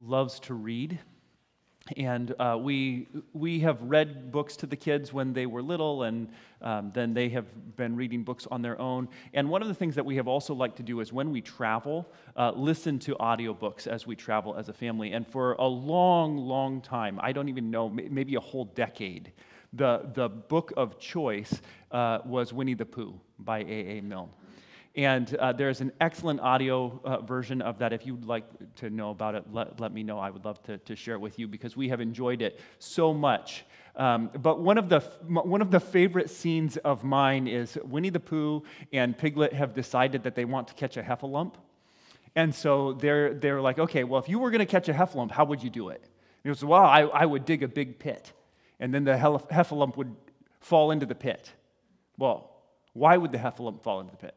loves to read. And uh, we, we have read books to the kids when they were little, and um, then they have been reading books on their own. And one of the things that we have also liked to do is when we travel, uh, listen to audiobooks as we travel as a family. And for a long, long time, I don't even know, maybe a whole decade, the, the book of choice uh, was Winnie the Pooh by A.A. Milne. And uh, there's an excellent audio uh, version of that. If you'd like to know about it, let, let me know. I would love to, to share it with you because we have enjoyed it so much. Um, but one of, the, one of the favorite scenes of mine is Winnie the Pooh and Piglet have decided that they want to catch a heffalump. And so they're, they're like, okay, well, if you were going to catch a heffalump, how would you do it? And he goes, well, I, I would dig a big pit, and then the heffalump would fall into the pit. Well, why would the heffalump fall into the pit?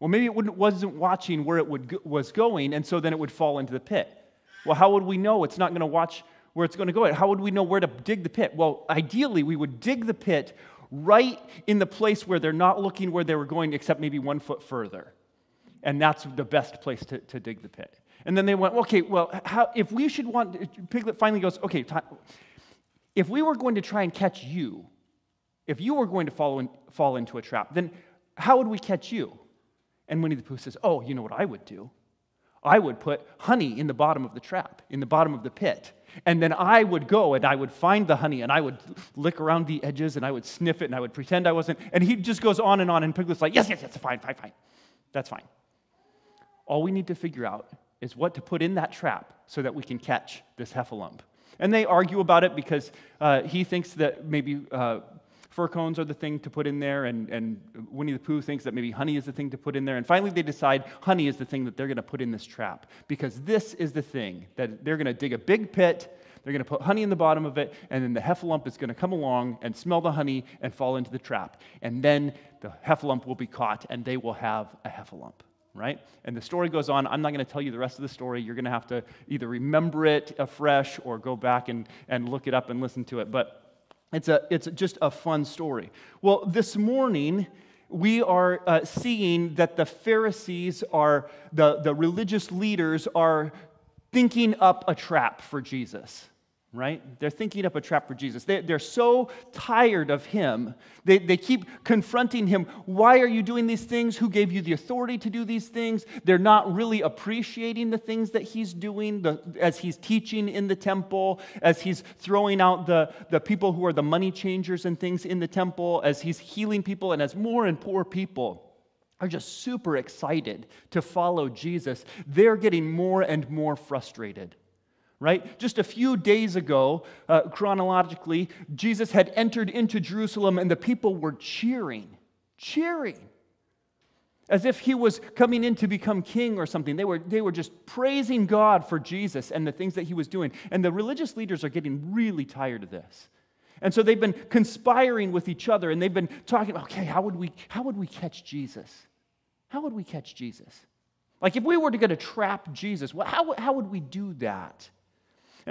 Well, maybe it wasn't watching where it would, was going, and so then it would fall into the pit. Well, how would we know it's not going to watch where it's going to go? How would we know where to dig the pit? Well, ideally, we would dig the pit right in the place where they're not looking where they were going, except maybe one foot further. And that's the best place to, to dig the pit. And then they went, okay, well, how, if we should want, Piglet finally goes, okay, if we were going to try and catch you, if you were going to fall, in, fall into a trap, then how would we catch you? And Winnie the Pooh says, Oh, you know what I would do? I would put honey in the bottom of the trap, in the bottom of the pit. And then I would go and I would find the honey and I would lick around the edges and I would sniff it and I would pretend I wasn't. And he just goes on and on. And Piglet's like, Yes, yes, yes, fine, fine, fine. That's fine. All we need to figure out is what to put in that trap so that we can catch this heffalump. And they argue about it because uh, he thinks that maybe uh, fir cones are the thing to put in there, and, and Winnie the Pooh thinks that maybe honey is the thing to put in there. And finally, they decide honey is the thing that they're going to put in this trap because this is the thing that they're going to dig a big pit. They're going to put honey in the bottom of it, and then the heffalump is going to come along and smell the honey and fall into the trap. And then the heffalump will be caught, and they will have a heffalump right? And the story goes on. I'm not going to tell you the rest of the story. You're going to have to either remember it afresh or go back and, and look it up and listen to it. But it's, a, it's just a fun story. Well, this morning, we are uh, seeing that the Pharisees are, the, the religious leaders are thinking up a trap for Jesus right? They're thinking up a trap for Jesus. They, are so tired of him. They, they keep confronting him. Why are you doing these things? Who gave you the authority to do these things? They're not really appreciating the things that he's doing the, as he's teaching in the temple, as he's throwing out the, the people who are the money changers and things in the temple, as he's healing people, and as more and poor people are just super excited to follow Jesus. They're getting more and more frustrated right? Just a few days ago, uh, chronologically, Jesus had entered into Jerusalem and the people were cheering, cheering, as if he was coming in to become king or something. They were, they were just praising God for Jesus and the things that he was doing. And the religious leaders are getting really tired of this. And so they've been conspiring with each other and they've been talking, okay, how would we, how would we catch Jesus? How would we catch Jesus? Like if we were to get to trap Jesus, well, how, how would we do that?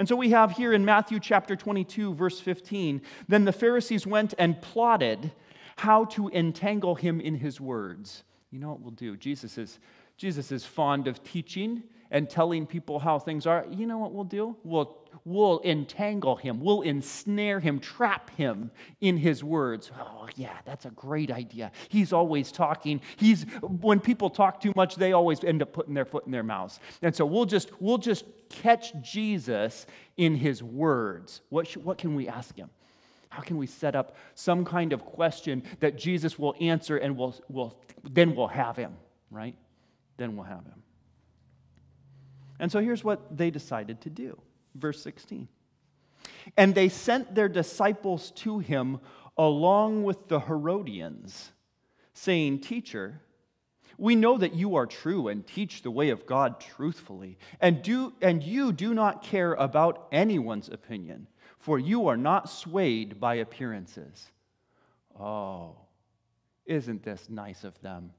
And so we have here in Matthew chapter 22, verse 15 then the Pharisees went and plotted how to entangle him in his words. You know what we'll do? Jesus is, Jesus is fond of teaching and telling people how things are. You know what we'll do? We'll we'll entangle him, we'll ensnare him, trap him in his words. Oh, yeah, that's a great idea. He's always talking. He's when people talk too much, they always end up putting their foot in their mouths. And so we'll just we'll just catch Jesus in his words. What, should, what can we ask him? How can we set up some kind of question that Jesus will answer and we'll, we'll, then we'll have him, right? Then we'll have him. And so here's what they decided to do. Verse 16. And they sent their disciples to him along with the Herodians, saying, Teacher, we know that you are true and teach the way of God truthfully, and, do, and you do not care about anyone's opinion, for you are not swayed by appearances. Oh, isn't this nice of them?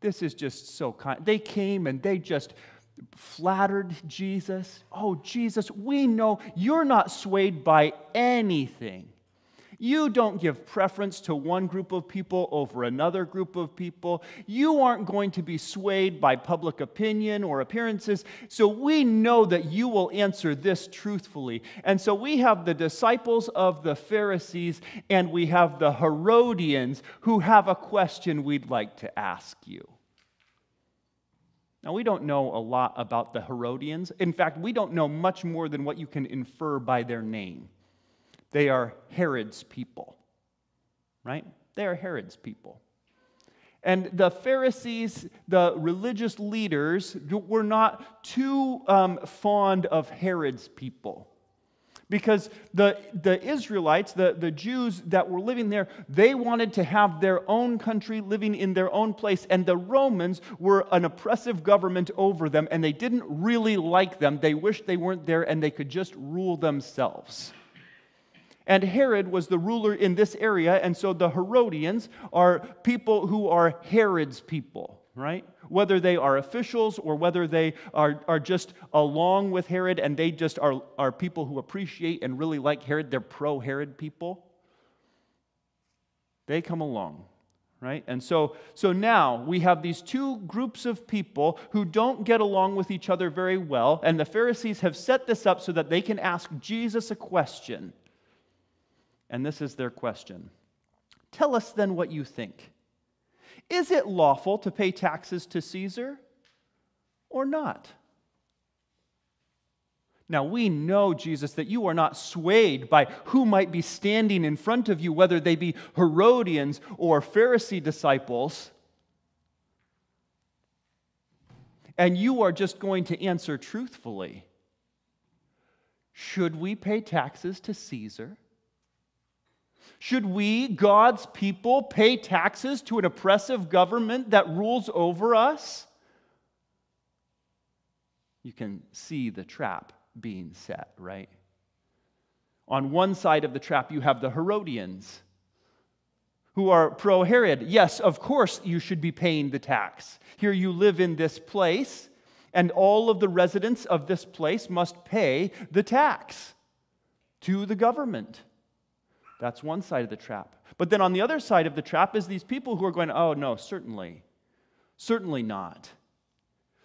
This is just so kind. They came and they just flattered Jesus. Oh, Jesus, we know you're not swayed by anything. You don't give preference to one group of people over another group of people. You aren't going to be swayed by public opinion or appearances. So we know that you will answer this truthfully. And so we have the disciples of the Pharisees and we have the Herodians who have a question we'd like to ask you. Now, we don't know a lot about the Herodians. In fact, we don't know much more than what you can infer by their name. They are Herod's people, right? They are Herod's people. And the Pharisees, the religious leaders, were not too um, fond of Herod's people. Because the, the Israelites, the, the Jews that were living there, they wanted to have their own country living in their own place. And the Romans were an oppressive government over them, and they didn't really like them. They wished they weren't there and they could just rule themselves. And Herod was the ruler in this area, and so the Herodians are people who are Herod's people, right? Whether they are officials or whether they are, are just along with Herod and they just are, are people who appreciate and really like Herod, they're pro Herod people. They come along, right? And so, so now we have these two groups of people who don't get along with each other very well, and the Pharisees have set this up so that they can ask Jesus a question. And this is their question Tell us then what you think. Is it lawful to pay taxes to Caesar or not? Now, we know, Jesus, that you are not swayed by who might be standing in front of you, whether they be Herodians or Pharisee disciples. And you are just going to answer truthfully. Should we pay taxes to Caesar should we, God's people, pay taxes to an oppressive government that rules over us? You can see the trap being set, right? On one side of the trap, you have the Herodians who are pro Herod. Yes, of course, you should be paying the tax. Here you live in this place, and all of the residents of this place must pay the tax to the government. That's one side of the trap. But then on the other side of the trap is these people who are going, oh, no, certainly. Certainly not.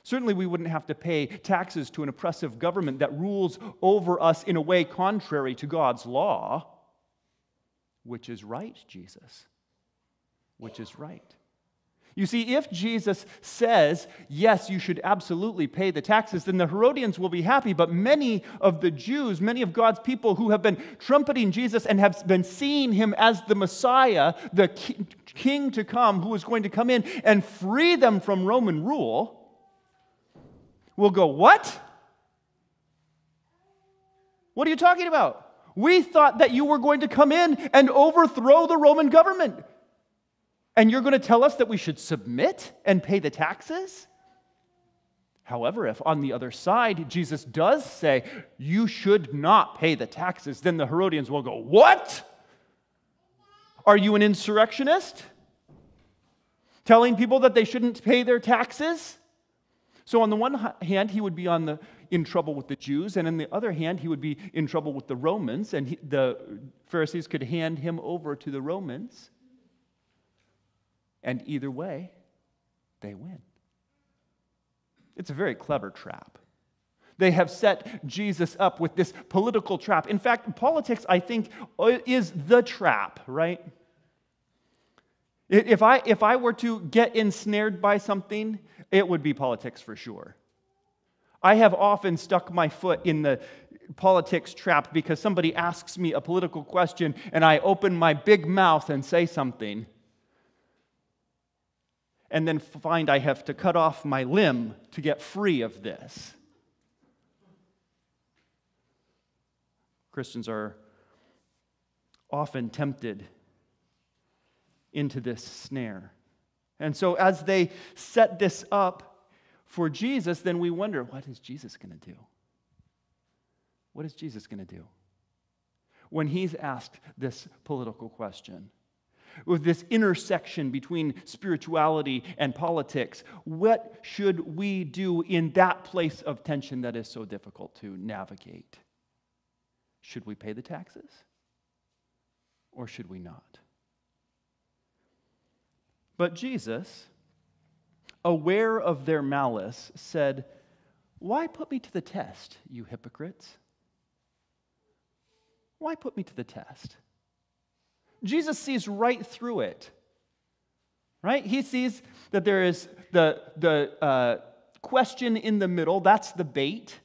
Certainly, we wouldn't have to pay taxes to an oppressive government that rules over us in a way contrary to God's law, which is right, Jesus. Which is right. You see, if Jesus says, yes, you should absolutely pay the taxes, then the Herodians will be happy. But many of the Jews, many of God's people who have been trumpeting Jesus and have been seeing him as the Messiah, the king to come, who is going to come in and free them from Roman rule, will go, What? What are you talking about? We thought that you were going to come in and overthrow the Roman government. And you're going to tell us that we should submit and pay the taxes? However, if on the other side Jesus does say, you should not pay the taxes, then the Herodians will go, What? Are you an insurrectionist? Telling people that they shouldn't pay their taxes? So, on the one hand, he would be on the, in trouble with the Jews, and on the other hand, he would be in trouble with the Romans, and he, the Pharisees could hand him over to the Romans. And either way, they win. It's a very clever trap. They have set Jesus up with this political trap. In fact, politics, I think, is the trap, right? If I, if I were to get ensnared by something, it would be politics for sure. I have often stuck my foot in the politics trap because somebody asks me a political question and I open my big mouth and say something and then find I have to cut off my limb to get free of this. Christians are often tempted into this snare. And so, as they set this up for Jesus, then we wonder what is Jesus going to do? What is Jesus going to do? When he's asked this political question, with this intersection between spirituality and politics. What should we do in that place of tension that is so difficult to navigate? Should we pay the taxes? or should we not? But Jesus, aware of their malice, said, Why put me to the test, you hypocrites? Why put me to the test? Jesus sees right through it. Right? He sees that there is the, the uh, question in the middle, that's the bait.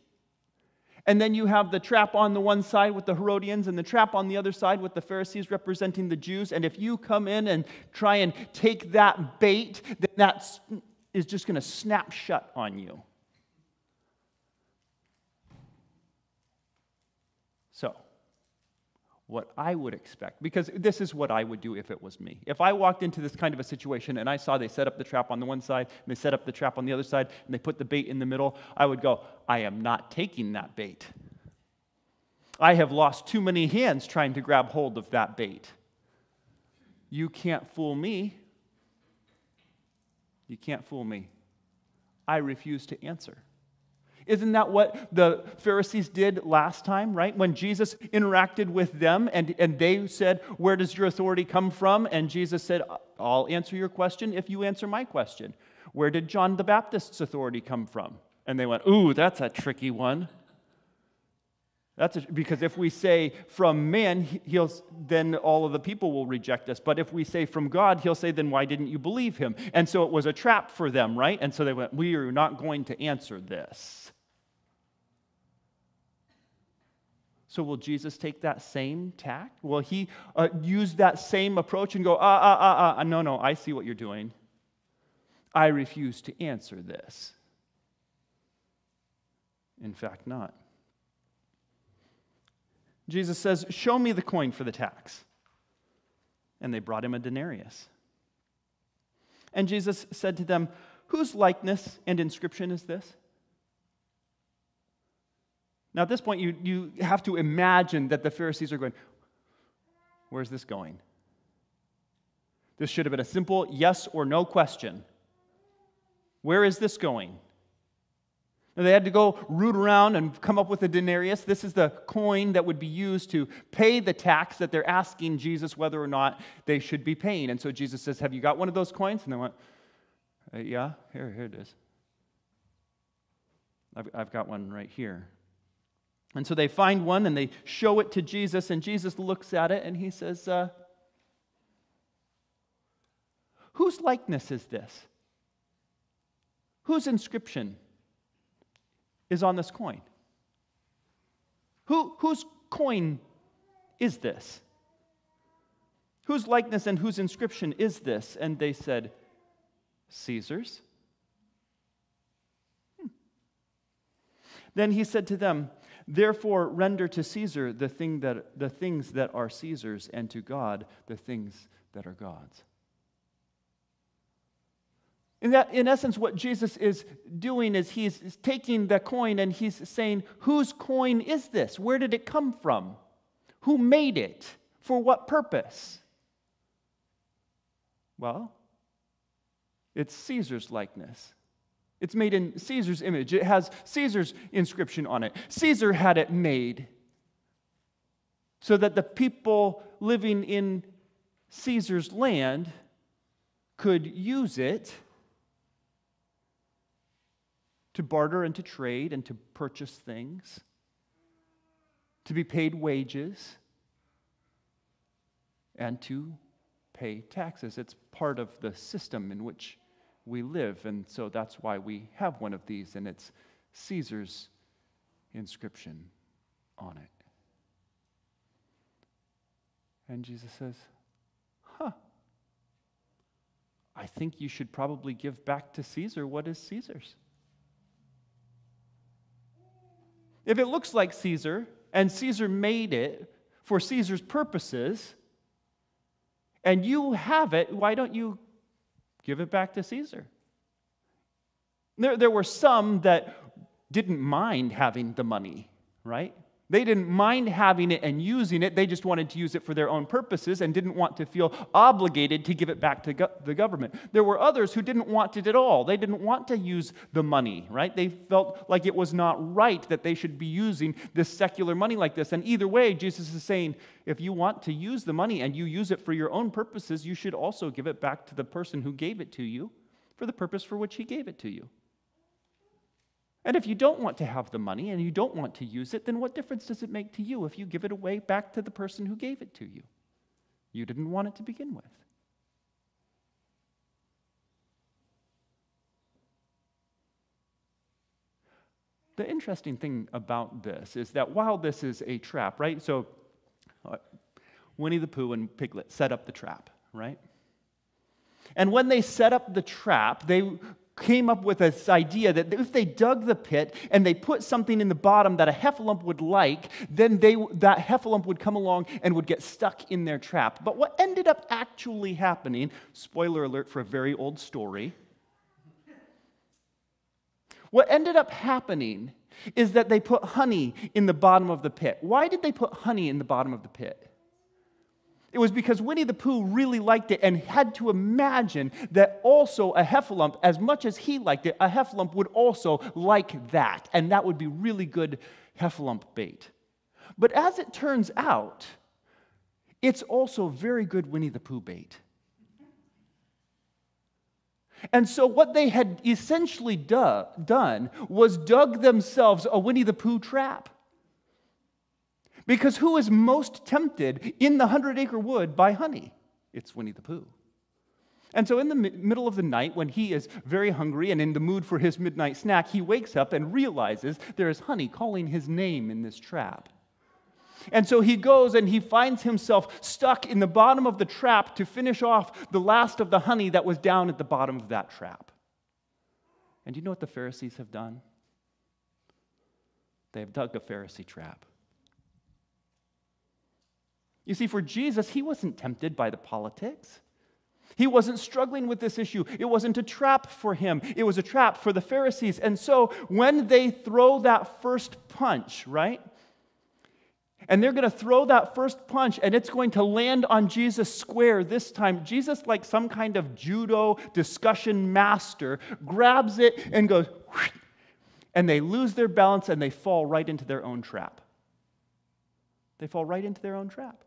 And then you have the trap on the one side with the Herodians and the trap on the other side with the Pharisees representing the Jews. And if you come in and try and take that bait, then that is just going to snap shut on you. So, what I would expect, because this is what I would do if it was me. If I walked into this kind of a situation and I saw they set up the trap on the one side and they set up the trap on the other side and they put the bait in the middle, I would go, I am not taking that bait. I have lost too many hands trying to grab hold of that bait. You can't fool me. You can't fool me. I refuse to answer. Isn't that what the Pharisees did last time, right? When Jesus interacted with them and, and they said, Where does your authority come from? And Jesus said, I'll answer your question if you answer my question. Where did John the Baptist's authority come from? And they went, Ooh, that's a tricky one. That's a, because if we say from man, he'll, then all of the people will reject us. But if we say from God, he'll say, then why didn't you believe him? And so it was a trap for them, right? And so they went, we are not going to answer this. So will Jesus take that same tact? Will he uh, use that same approach and go, ah, ah, ah, ah, no, no, I see what you're doing. I refuse to answer this. In fact, not. Jesus says, Show me the coin for the tax. And they brought him a denarius. And Jesus said to them, Whose likeness and inscription is this? Now, at this point, you, you have to imagine that the Pharisees are going, Where's this going? This should have been a simple yes or no question. Where is this going? Now, they had to go root around and come up with a denarius. This is the coin that would be used to pay the tax that they're asking Jesus whether or not they should be paying. And so Jesus says, Have you got one of those coins? And they went, uh, Yeah, here, here it is. I've, I've got one right here. And so they find one and they show it to Jesus, and Jesus looks at it and he says, uh, Whose likeness is this? Whose inscription is on this coin? Who, whose coin is this? Whose likeness and whose inscription is this? And they said, Caesar's. Hmm. Then he said to them, Therefore, render to Caesar the, thing that, the things that are Caesar's, and to God the things that are God's. In, that, in essence, what Jesus is doing is he's taking the coin and he's saying, Whose coin is this? Where did it come from? Who made it? For what purpose? Well, it's Caesar's likeness. It's made in Caesar's image. It has Caesar's inscription on it. Caesar had it made so that the people living in Caesar's land could use it to barter and to trade and to purchase things, to be paid wages, and to pay taxes. It's part of the system in which we live. And so that's why we have one of these, and it's Caesar's inscription on it. And Jesus says, Huh, I think you should probably give back to Caesar what is Caesar's. If it looks like Caesar, and Caesar made it for Caesar's purposes, and you have it, why don't you Give it back to Caesar. There, there were some that didn't mind having the money, right? They didn't mind having it and using it. They just wanted to use it for their own purposes and didn't want to feel obligated to give it back to go- the government. There were others who didn't want it at all. They didn't want to use the money, right? They felt like it was not right that they should be using this secular money like this. And either way, Jesus is saying if you want to use the money and you use it for your own purposes, you should also give it back to the person who gave it to you for the purpose for which he gave it to you. And if you don't want to have the money and you don't want to use it, then what difference does it make to you if you give it away back to the person who gave it to you? You didn't want it to begin with. The interesting thing about this is that while this is a trap, right? So uh, Winnie the Pooh and Piglet set up the trap, right? And when they set up the trap, they came up with this idea that if they dug the pit and they put something in the bottom that a heffalump would like, then they, that heffalump would come along and would get stuck in their trap. But what ended up actually happening, spoiler alert for a very old story, what ended up happening is that they put honey in the bottom of the pit. Why did they put honey in the bottom of the pit? It was because Winnie the Pooh really liked it and had to imagine that also a heffalump, as much as he liked it, a heffalump would also like that. And that would be really good heffalump bait. But as it turns out, it's also very good Winnie the Pooh bait. And so, what they had essentially do, done was dug themselves a Winnie the Pooh trap. Because who is most tempted in the hundred acre wood by honey? It's Winnie the Pooh. And so, in the middle of the night, when he is very hungry and in the mood for his midnight snack, he wakes up and realizes there is honey calling his name in this trap. And so he goes and he finds himself stuck in the bottom of the trap to finish off the last of the honey that was down at the bottom of that trap. And you know what the Pharisees have done? They have dug a Pharisee trap. You see, for Jesus, he wasn't tempted by the politics. He wasn't struggling with this issue. It wasn't a trap for him, it was a trap for the Pharisees. And so when they throw that first punch, right? And they're going to throw that first punch, and it's going to land on Jesus square this time. Jesus, like some kind of judo discussion master, grabs it and goes, and they lose their balance and they fall right into their own trap. They fall right into their own trap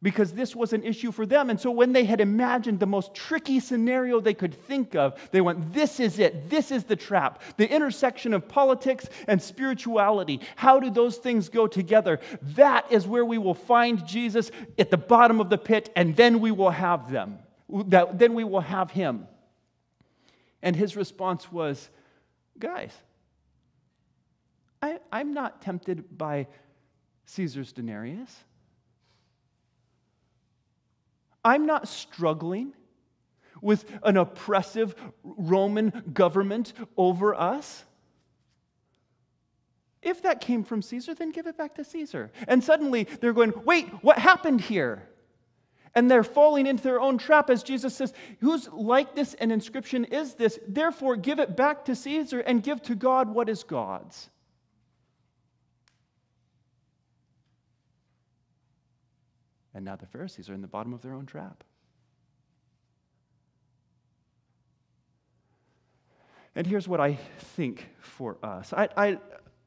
because this was an issue for them. And so when they had imagined the most tricky scenario they could think of, they went, This is it. This is the trap. The intersection of politics and spirituality. How do those things go together? That is where we will find Jesus at the bottom of the pit, and then we will have them. Then we will have him. And his response was, Guys, I, am not tempted by Caesar's denarius. I'm not struggling with an oppressive Roman government over us. If that came from Caesar, then give it back to Caesar. And suddenly they're going, wait, what happened here? And they're falling into their own trap as Jesus says, Whose likeness and inscription is this? Therefore, give it back to Caesar and give to God what is God's. And now the Pharisees are in the bottom of their own trap. And here's what I think for us I, I,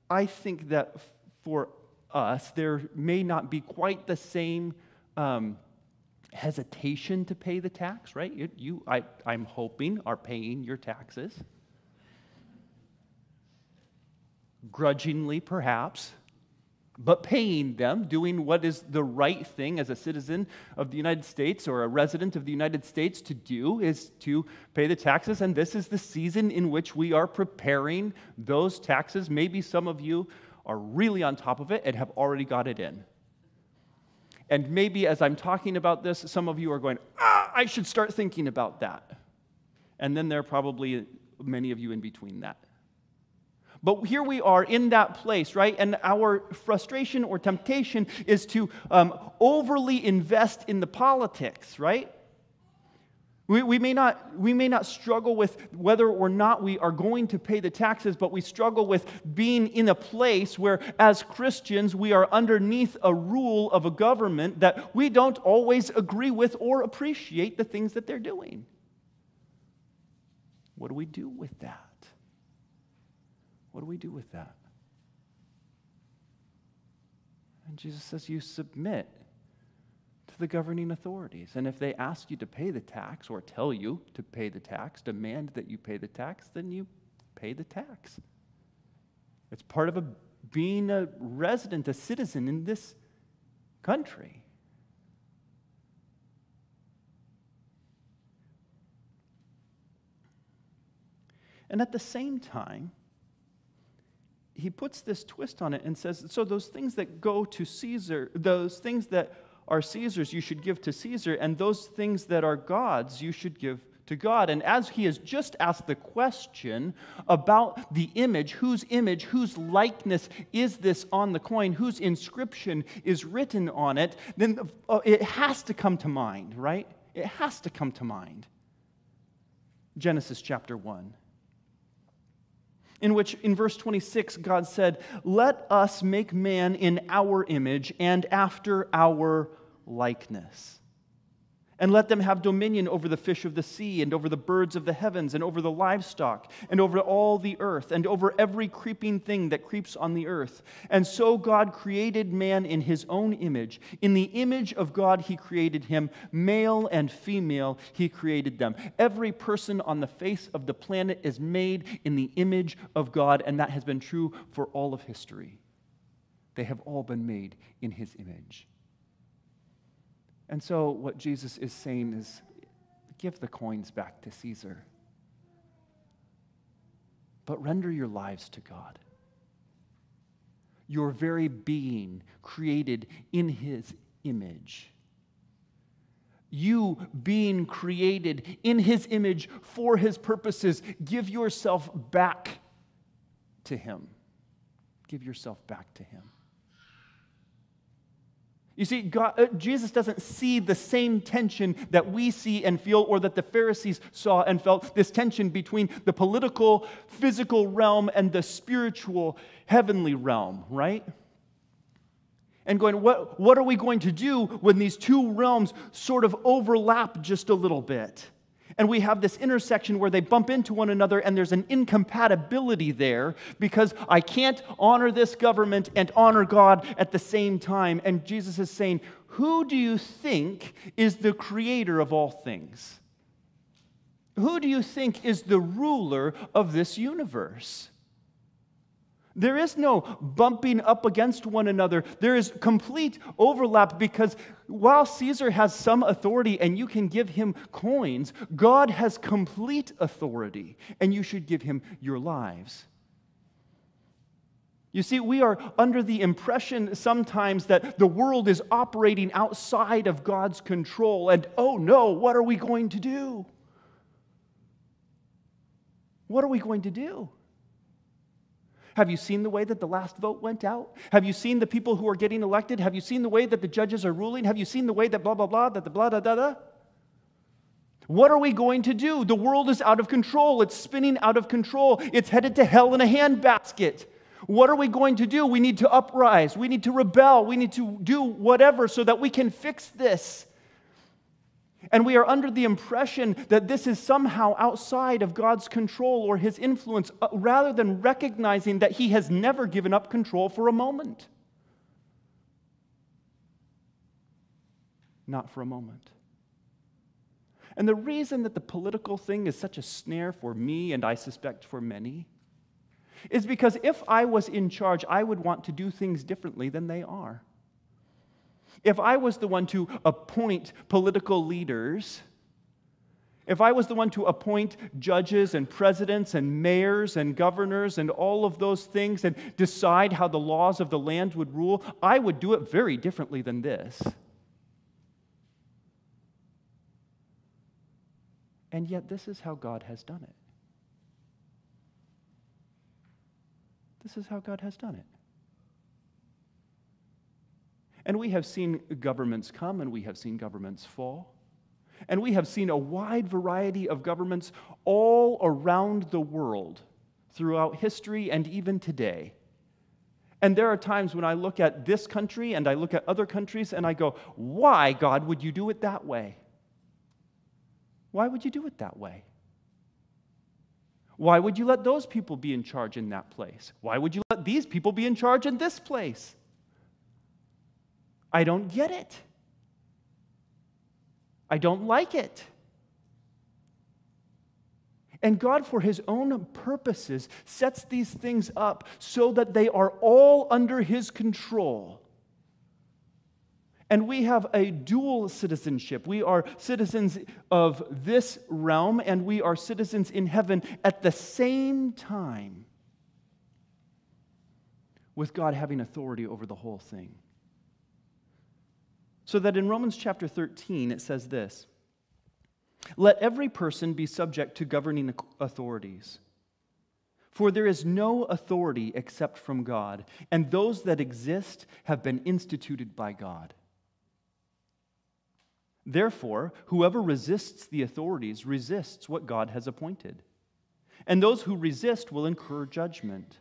I think that for us, there may not be quite the same um, hesitation to pay the tax, right? You, you I, I'm hoping, are paying your taxes. Grudgingly, perhaps but paying them, doing what is the right thing as a citizen of the United States or a resident of the United States to do is to pay the taxes. And this is the season in which we are preparing those taxes. Maybe some of you are really on top of it and have already got it in. And maybe as I'm talking about this, some of you are going, ah, I should start thinking about that. And then there are probably many of you in between that. But here we are in that place, right? And our frustration or temptation is to um, overly invest in the politics, right? We, we, may not, we may not struggle with whether or not we are going to pay the taxes, but we struggle with being in a place where, as Christians, we are underneath a rule of a government that we don't always agree with or appreciate the things that they're doing. What do we do with that? What do we do with that? And Jesus says, You submit to the governing authorities. And if they ask you to pay the tax or tell you to pay the tax, demand that you pay the tax, then you pay the tax. It's part of a, being a resident, a citizen in this country. And at the same time, he puts this twist on it and says, so those things that go to Caesar, those things that are Caesar's, you should give to Caesar, and those things that are God's, you should give to God. And as he has just asked the question about the image, whose image, whose likeness is this on the coin, whose inscription is written on it, then uh, it has to come to mind, right? It has to come to mind. Genesis chapter 1 in which in verse 26 God said, Let us make man in our image and after our likeness and let them have dominion over the fish of the sea, and over the birds of the heavens, and over the livestock, and over all the earth, and over every creeping thing that creeps on the earth. And so God created man in his own image. In the image of God, he created him. Male and female, he created them. Every person on the face of the planet is made in the image of God, and that has been true for all of history. They have all been made in his image. And so, what Jesus is saying is give the coins back to Caesar, but render your lives to God. Your very being created in his image. You being created in his image for his purposes, give yourself back to him. Give yourself back to him. You see, God, uh, Jesus doesn't see the same tension that we see and feel, or that the Pharisees saw and felt this tension between the political, physical realm and the spiritual, heavenly realm, right? And going, what, what are we going to do when these two realms sort of overlap just a little bit? And we have this intersection where they bump into one another, and there's an incompatibility there because I can't honor this government and honor God at the same time. And Jesus is saying, Who do you think is the creator of all things? Who do you think is the ruler of this universe? There is no bumping up against one another. There is complete overlap because while Caesar has some authority and you can give him coins, God has complete authority and you should give him your lives. You see, we are under the impression sometimes that the world is operating outside of God's control, and oh no, what are we going to do? What are we going to do? Have you seen the way that the last vote went out? Have you seen the people who are getting elected? Have you seen the way that the judges are ruling? Have you seen the way that blah, blah, blah, that the blah, da, da, da? What are we going to do? The world is out of control. It's spinning out of control. It's headed to hell in a handbasket. What are we going to do? We need to uprise. We need to rebel. We need to do whatever so that we can fix this. And we are under the impression that this is somehow outside of God's control or his influence, uh, rather than recognizing that he has never given up control for a moment. Not for a moment. And the reason that the political thing is such a snare for me, and I suspect for many, is because if I was in charge, I would want to do things differently than they are. If I was the one to appoint political leaders, if I was the one to appoint judges and presidents and mayors and governors and all of those things and decide how the laws of the land would rule, I would do it very differently than this. And yet, this is how God has done it. This is how God has done it. And we have seen governments come and we have seen governments fall. And we have seen a wide variety of governments all around the world throughout history and even today. And there are times when I look at this country and I look at other countries and I go, why, God, would you do it that way? Why would you do it that way? Why would you let those people be in charge in that place? Why would you let these people be in charge in this place? I don't get it. I don't like it. And God, for his own purposes, sets these things up so that they are all under his control. And we have a dual citizenship. We are citizens of this realm and we are citizens in heaven at the same time, with God having authority over the whole thing. So that in Romans chapter 13, it says this Let every person be subject to governing authorities. For there is no authority except from God, and those that exist have been instituted by God. Therefore, whoever resists the authorities resists what God has appointed. And those who resist will incur judgment.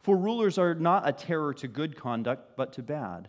For rulers are not a terror to good conduct, but to bad.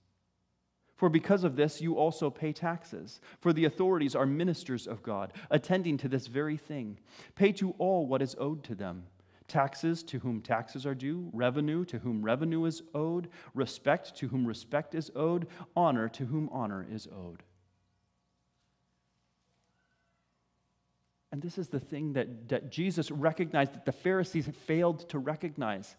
For because of this, you also pay taxes, for the authorities are ministers of God, attending to this very thing. Pay to all what is owed to them taxes to whom taxes are due, revenue to whom revenue is owed, respect to whom respect is owed, honor to whom honor is owed. And this is the thing that, that Jesus recognized that the Pharisees failed to recognize.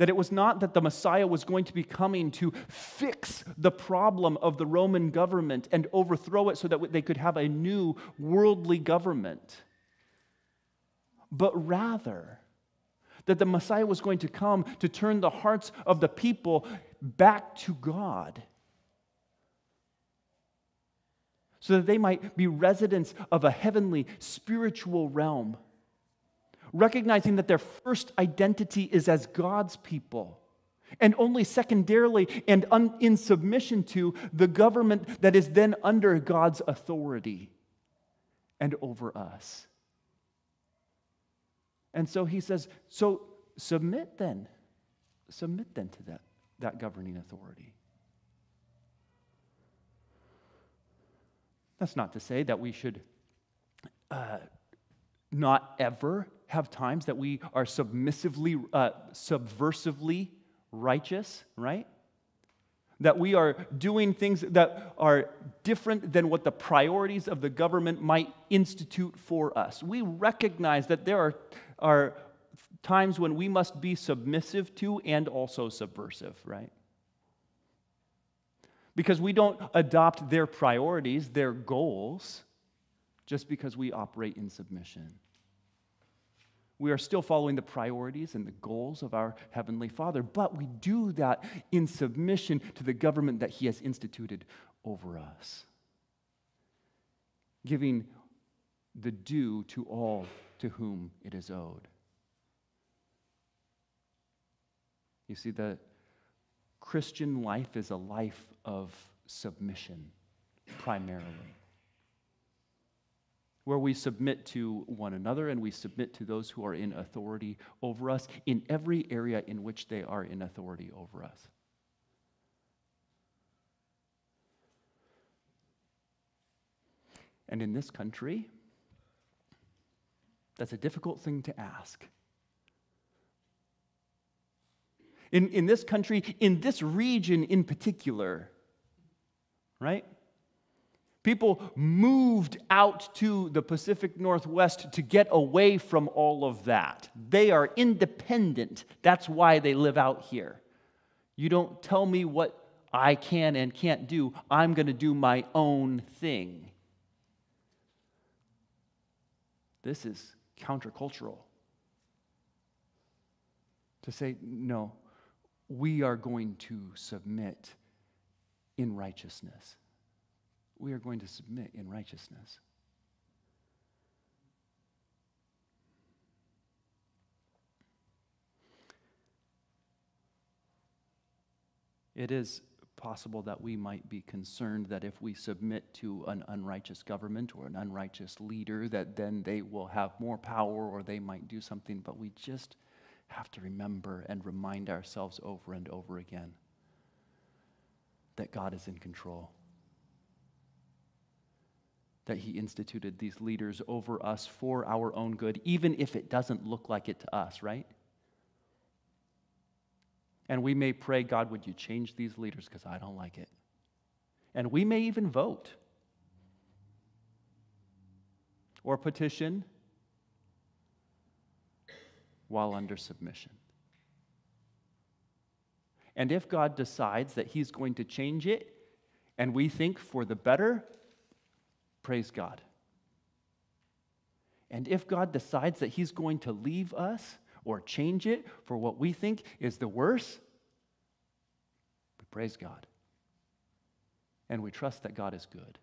That it was not that the Messiah was going to be coming to fix the problem of the Roman government and overthrow it so that they could have a new worldly government, but rather that the Messiah was going to come to turn the hearts of the people back to God so that they might be residents of a heavenly spiritual realm, recognizing that their first identity is as God's people, and only secondarily and un- in submission to the government that is then under God's authority and over us. And so he says, so submit then. Submit then to that, that governing authority. That's not to say that we should uh, not ever have times that we are submissively, uh, subversively righteous, right? That we are doing things that are different than what the priorities of the government might institute for us. We recognize that there are, are times when we must be submissive to and also subversive, right? because we don't adopt their priorities, their goals, just because we operate in submission. We are still following the priorities and the goals of our Heavenly Father, but we do that in submission to the government that He has instituted over us, giving the due to all to whom it is owed. You see, the Christian life is a life of submission, primarily. Where we submit to one another and we submit to those who are in authority over us in every area in which they are in authority over us. And in this country, that's a difficult thing to ask. in, in this country, in this region in particular, right? People moved out to the Pacific Northwest to get away from all of that. They are independent. That's why they live out here. You don't tell me what I can and can't do. I'm going to do my own thing. This is countercultural. To say, no, we are going to submit in righteousness. We are going to submit in righteousness. It is possible that we might be concerned that if we submit to an unrighteous government or an unrighteous leader, that then they will have more power or they might do something, but we just have to remember and remind ourselves over and over again that God is in control. That He instituted these leaders over us for our own good, even if it doesn't look like it to us, right? And we may pray, God, would you change these leaders because I don't like it? And we may even vote or petition while under submission. And if God decides that He's going to change it and we think for the better, praise God. And if God decides that He's going to leave us or change it for what we think is the worse, we praise God. And we trust that God is good.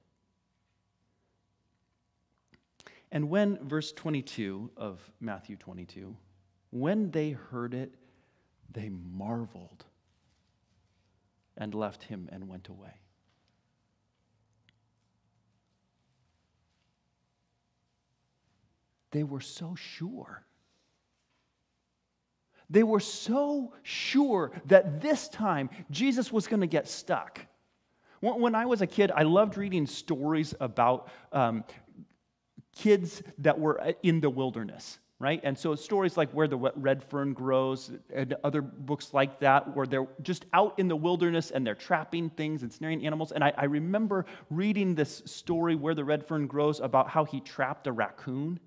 And when, verse 22 of Matthew 22, when they heard it, they marveled and left him and went away. They were so sure. They were so sure that this time Jesus was going to get stuck. When I was a kid, I loved reading stories about um, kids that were in the wilderness right? And so stories like Where the Red Fern Grows and other books like that, where they're just out in the wilderness and they're trapping things and snaring animals. And I, I remember reading this story, Where the Red Fern Grows, about how he trapped a raccoon.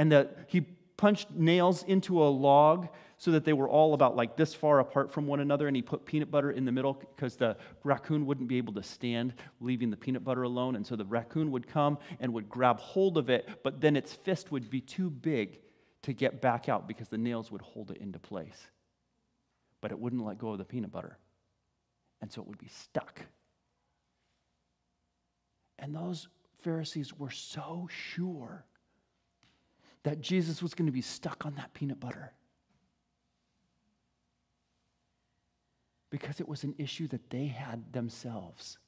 And that he punched nails into a log so that they were all about like this far apart from one another. And he put peanut butter in the middle because the raccoon wouldn't be able to stand leaving the peanut butter alone. And so the raccoon would come and would grab hold of it, but then its fist would be too big to get back out because the nails would hold it into place. But it wouldn't let go of the peanut butter. And so it would be stuck. And those Pharisees were so sure that Jesus was going to be stuck on that peanut butter. because it was an issue that they had themselves.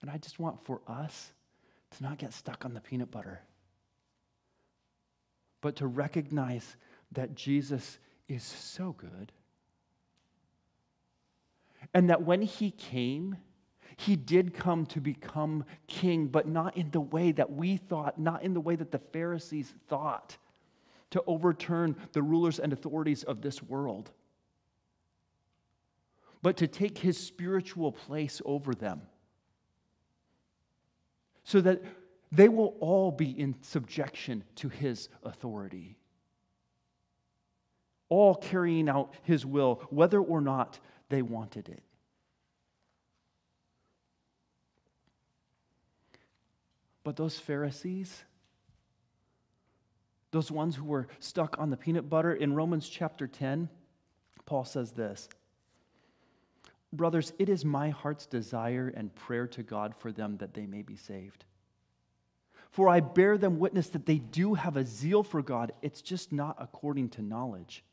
And I just want for us to not get stuck on the peanut butter, but to recognize that Jesus is so good. And that when he came, he did come to become king, but not in the way that we thought, not in the way that the Pharisees thought to overturn the rulers and authorities of this world, but to take his spiritual place over them so that they will all be in subjection to his authority, all carrying out his will, whether or not they wanted it. But those Pharisees, those ones who were stuck on the peanut butter. In Romans chapter 10, Paul says this Brothers, it is my heart's desire and prayer to God for them that they may be saved. For I bear them witness that they do have a zeal for God, it's just not according to knowledge.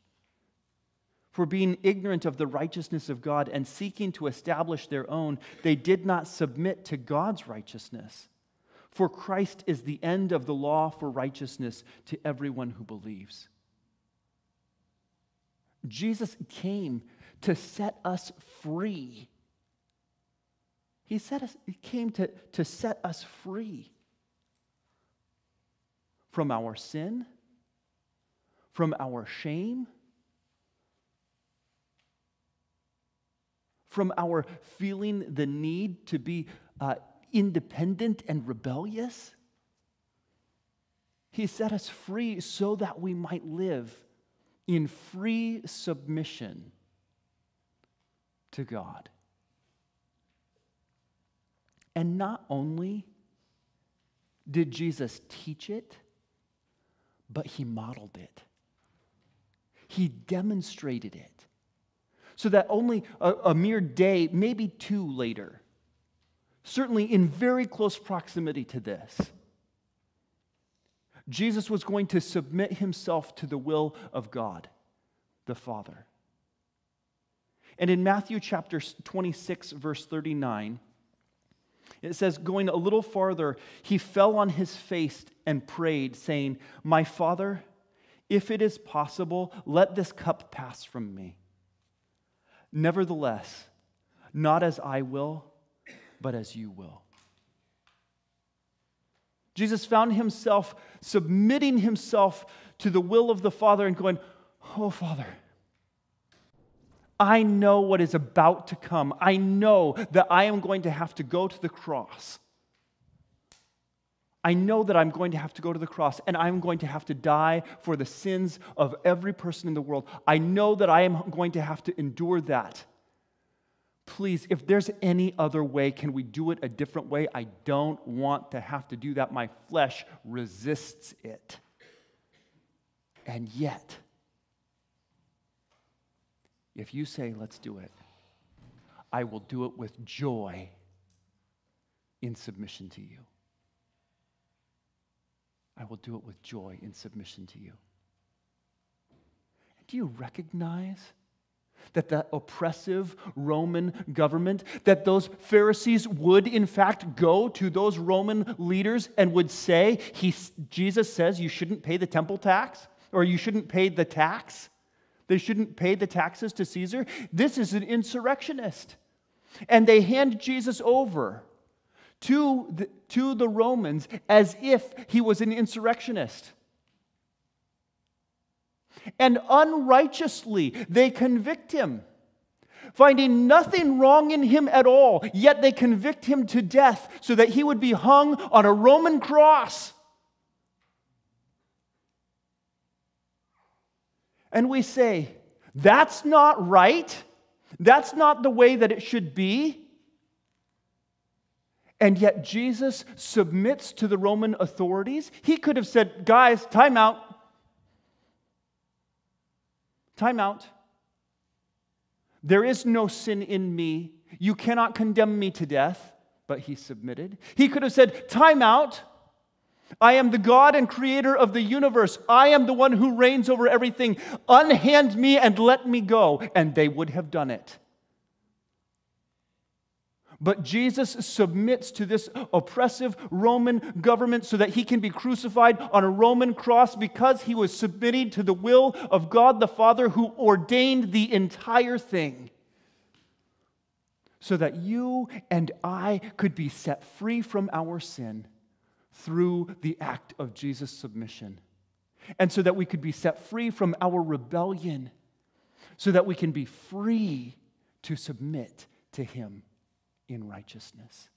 For being ignorant of the righteousness of God and seeking to establish their own, they did not submit to God's righteousness. For Christ is the end of the law for righteousness to everyone who believes. Jesus came to set us free. He, set us, he came to, to set us free from our sin, from our shame, from our feeling the need to be uh, independent and rebellious. He set us free so that we might live in free submission to God. And not only did Jesus teach it, but he modeled it. He demonstrated it. So that only a, a, mere day, maybe two later, certainly in very close proximity to this, Jesus was going to submit himself to the will of God, the Father. And in Matthew chapter 26, verse 39, it says, going a little farther, he fell on his face and prayed, saying, My Father, if it is possible, let this cup pass from me. Nevertheless, not as I will, but as you will. Jesus found himself submitting himself to the will of the Father and going, Oh, Father, I know what is about to come. I know that I am going to have to go to the cross. I know that I'm going to have to go to the cross and I'm going to have to die for the sins of every person in the world. I know that I am going to have to endure that. Please, if there's any other way, can we do it a different way? I don't want to have to do that. My flesh resists it. And yet, if you say, let's do it, I will do it with joy in submission to you. I will do it with joy in submission to you. Do you recognize that the oppressive Roman government, that those Pharisees would in fact go to those Roman leaders and would say, he, Jesus says you shouldn't pay the temple tax or you shouldn't pay the tax? They shouldn't pay the taxes to Caesar. This is an insurrectionist. And they hand Jesus over to the, to the Romans as if he was an insurrectionist. And unrighteously, they convict him, finding nothing wrong in him at all, yet they convict him to death so that he would be hung on a Roman cross. and we say, that's not right. That's not the way that it should be. And yet Jesus submits to the Roman authorities. He could have said, guys, time out. Time out. There is no sin in me. You cannot condemn me to death. But he submitted. He could have said, time out. I am the God and creator of the universe. I am the one who reigns over everything. Unhand me and let me go. And they would have done it. But Jesus submits to this oppressive Roman government so that he can be crucified on a Roman cross because he was submitting to the will of God the Father who ordained the entire thing. So that you and I could be set free from our sin through the act of Jesus' submission. And so that we could be set free from our rebellion, so that we can be free to submit to Him in righteousness.